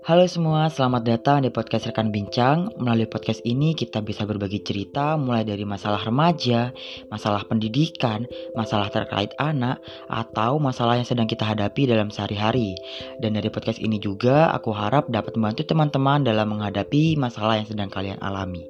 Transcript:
Halo semua, selamat datang di podcast Rekan Bincang. Melalui podcast ini kita bisa berbagi cerita mulai dari masalah remaja, masalah pendidikan, masalah terkait anak, atau masalah yang sedang kita hadapi dalam sehari-hari. Dan dari podcast ini juga aku harap dapat membantu teman-teman dalam menghadapi masalah yang sedang kalian alami.